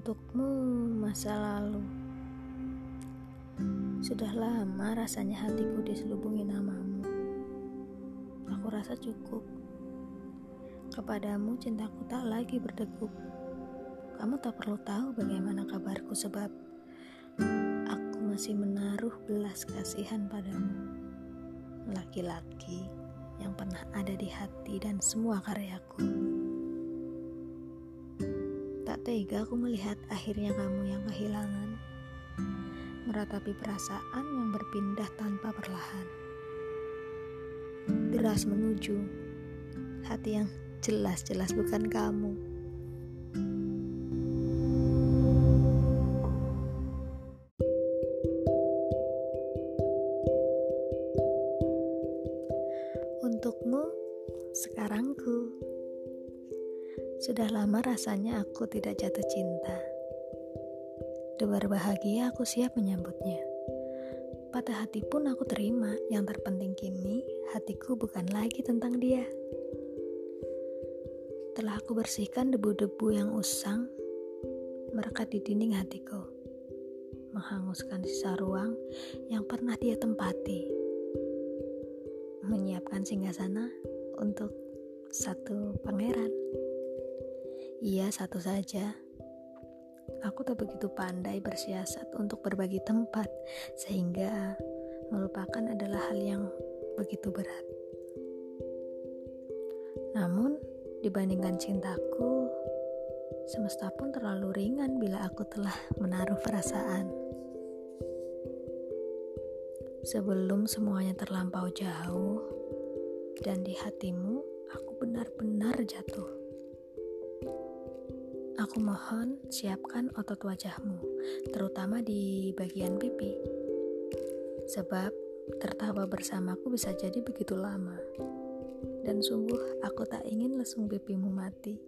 Untukmu masa lalu. Sudah lama rasanya hatiku diselubungi namamu. Aku rasa cukup. Kepadamu cintaku tak lagi berdegup. Kamu tak perlu tahu bagaimana kabarku sebab Aku masih menaruh belas kasihan padamu. Laki-laki yang pernah ada di hati dan semua karyaku Tega aku melihat akhirnya kamu yang kehilangan. Meratapi perasaan yang berpindah tanpa perlahan. Deras menuju. Hati yang jelas-jelas bukan kamu. Untukmu, sekarangku sudah lama rasanya aku tidak jatuh cinta. Debar bahagia aku siap menyambutnya. Patah hati pun aku terima. Yang terpenting kini, hatiku bukan lagi tentang dia. Telah aku bersihkan debu-debu yang usang, merekat di dinding hatiku. Menghanguskan sisa ruang yang pernah dia tempati. Menyiapkan singgasana untuk satu pangeran. Iya, satu saja. Aku tak begitu pandai bersiasat untuk berbagi tempat, sehingga melupakan adalah hal yang begitu berat. Namun, dibandingkan cintaku, semesta pun terlalu ringan bila aku telah menaruh perasaan. Sebelum semuanya terlampau jauh, dan di hatimu aku benar-benar jatuh. Aku mohon siapkan otot wajahmu, terutama di bagian pipi. Sebab tertawa bersamaku bisa jadi begitu lama. Dan sungguh aku tak ingin lesung pipimu mati.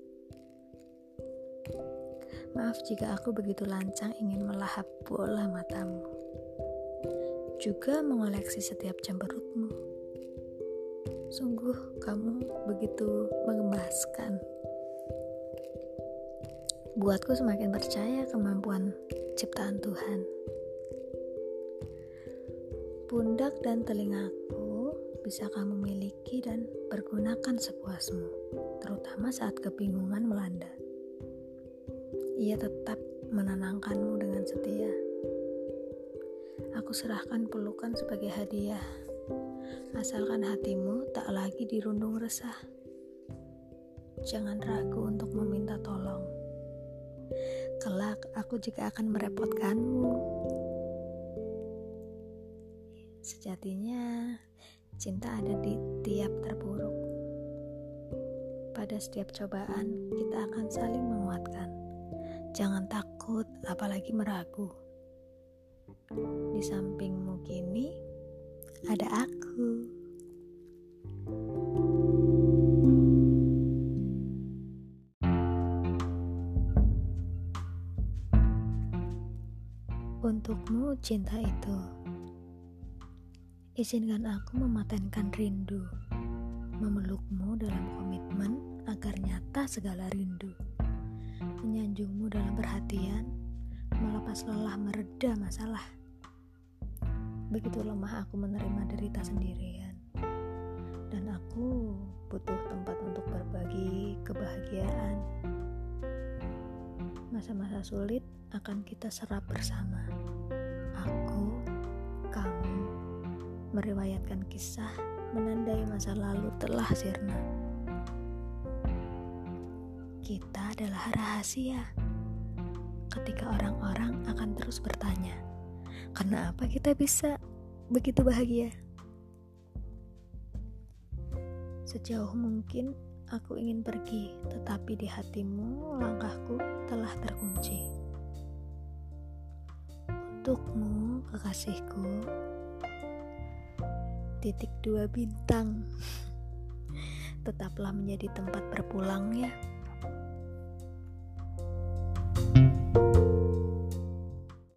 Maaf jika aku begitu lancang ingin melahap bola matamu. Juga mengoleksi setiap cemberutmu. Sungguh kamu begitu mengemaskan buatku semakin percaya kemampuan ciptaan Tuhan. Pundak dan telingaku bisa kamu miliki dan pergunakan sepuasmu, terutama saat kebingungan melanda. Ia tetap menenangkanmu dengan setia. Aku serahkan pelukan sebagai hadiah, asalkan hatimu tak lagi dirundung resah. Jangan ragu untuk meminta tolong Kelak aku juga akan merepotkanmu. Sejatinya, cinta ada di tiap terburuk. Pada setiap cobaan, kita akan saling menguatkan. Jangan takut, apalagi meragu. Di sampingmu kini, ada aku. Untukmu cinta itu. Izinkan aku mematenkan rindu Memelukmu dalam komitmen agar nyata segala rindu. Menyanjungmu dalam perhatian Melepas lelah mereda masalah. Begitu lemah aku menerima derita sendirian. Dan aku butuh tempat Masa-masa sulit akan kita serap bersama. Aku, kamu, meriwayatkan kisah menandai masa lalu telah sirna. Kita adalah rahasia. Ketika orang-orang akan terus bertanya, kenapa kita bisa begitu bahagia? Sejauh mungkin aku ingin pergi, tetapi di hatimu langkahku telah untukmu kekasihku. Titik dua bintang. Tetaplah menjadi tempat berpulangnya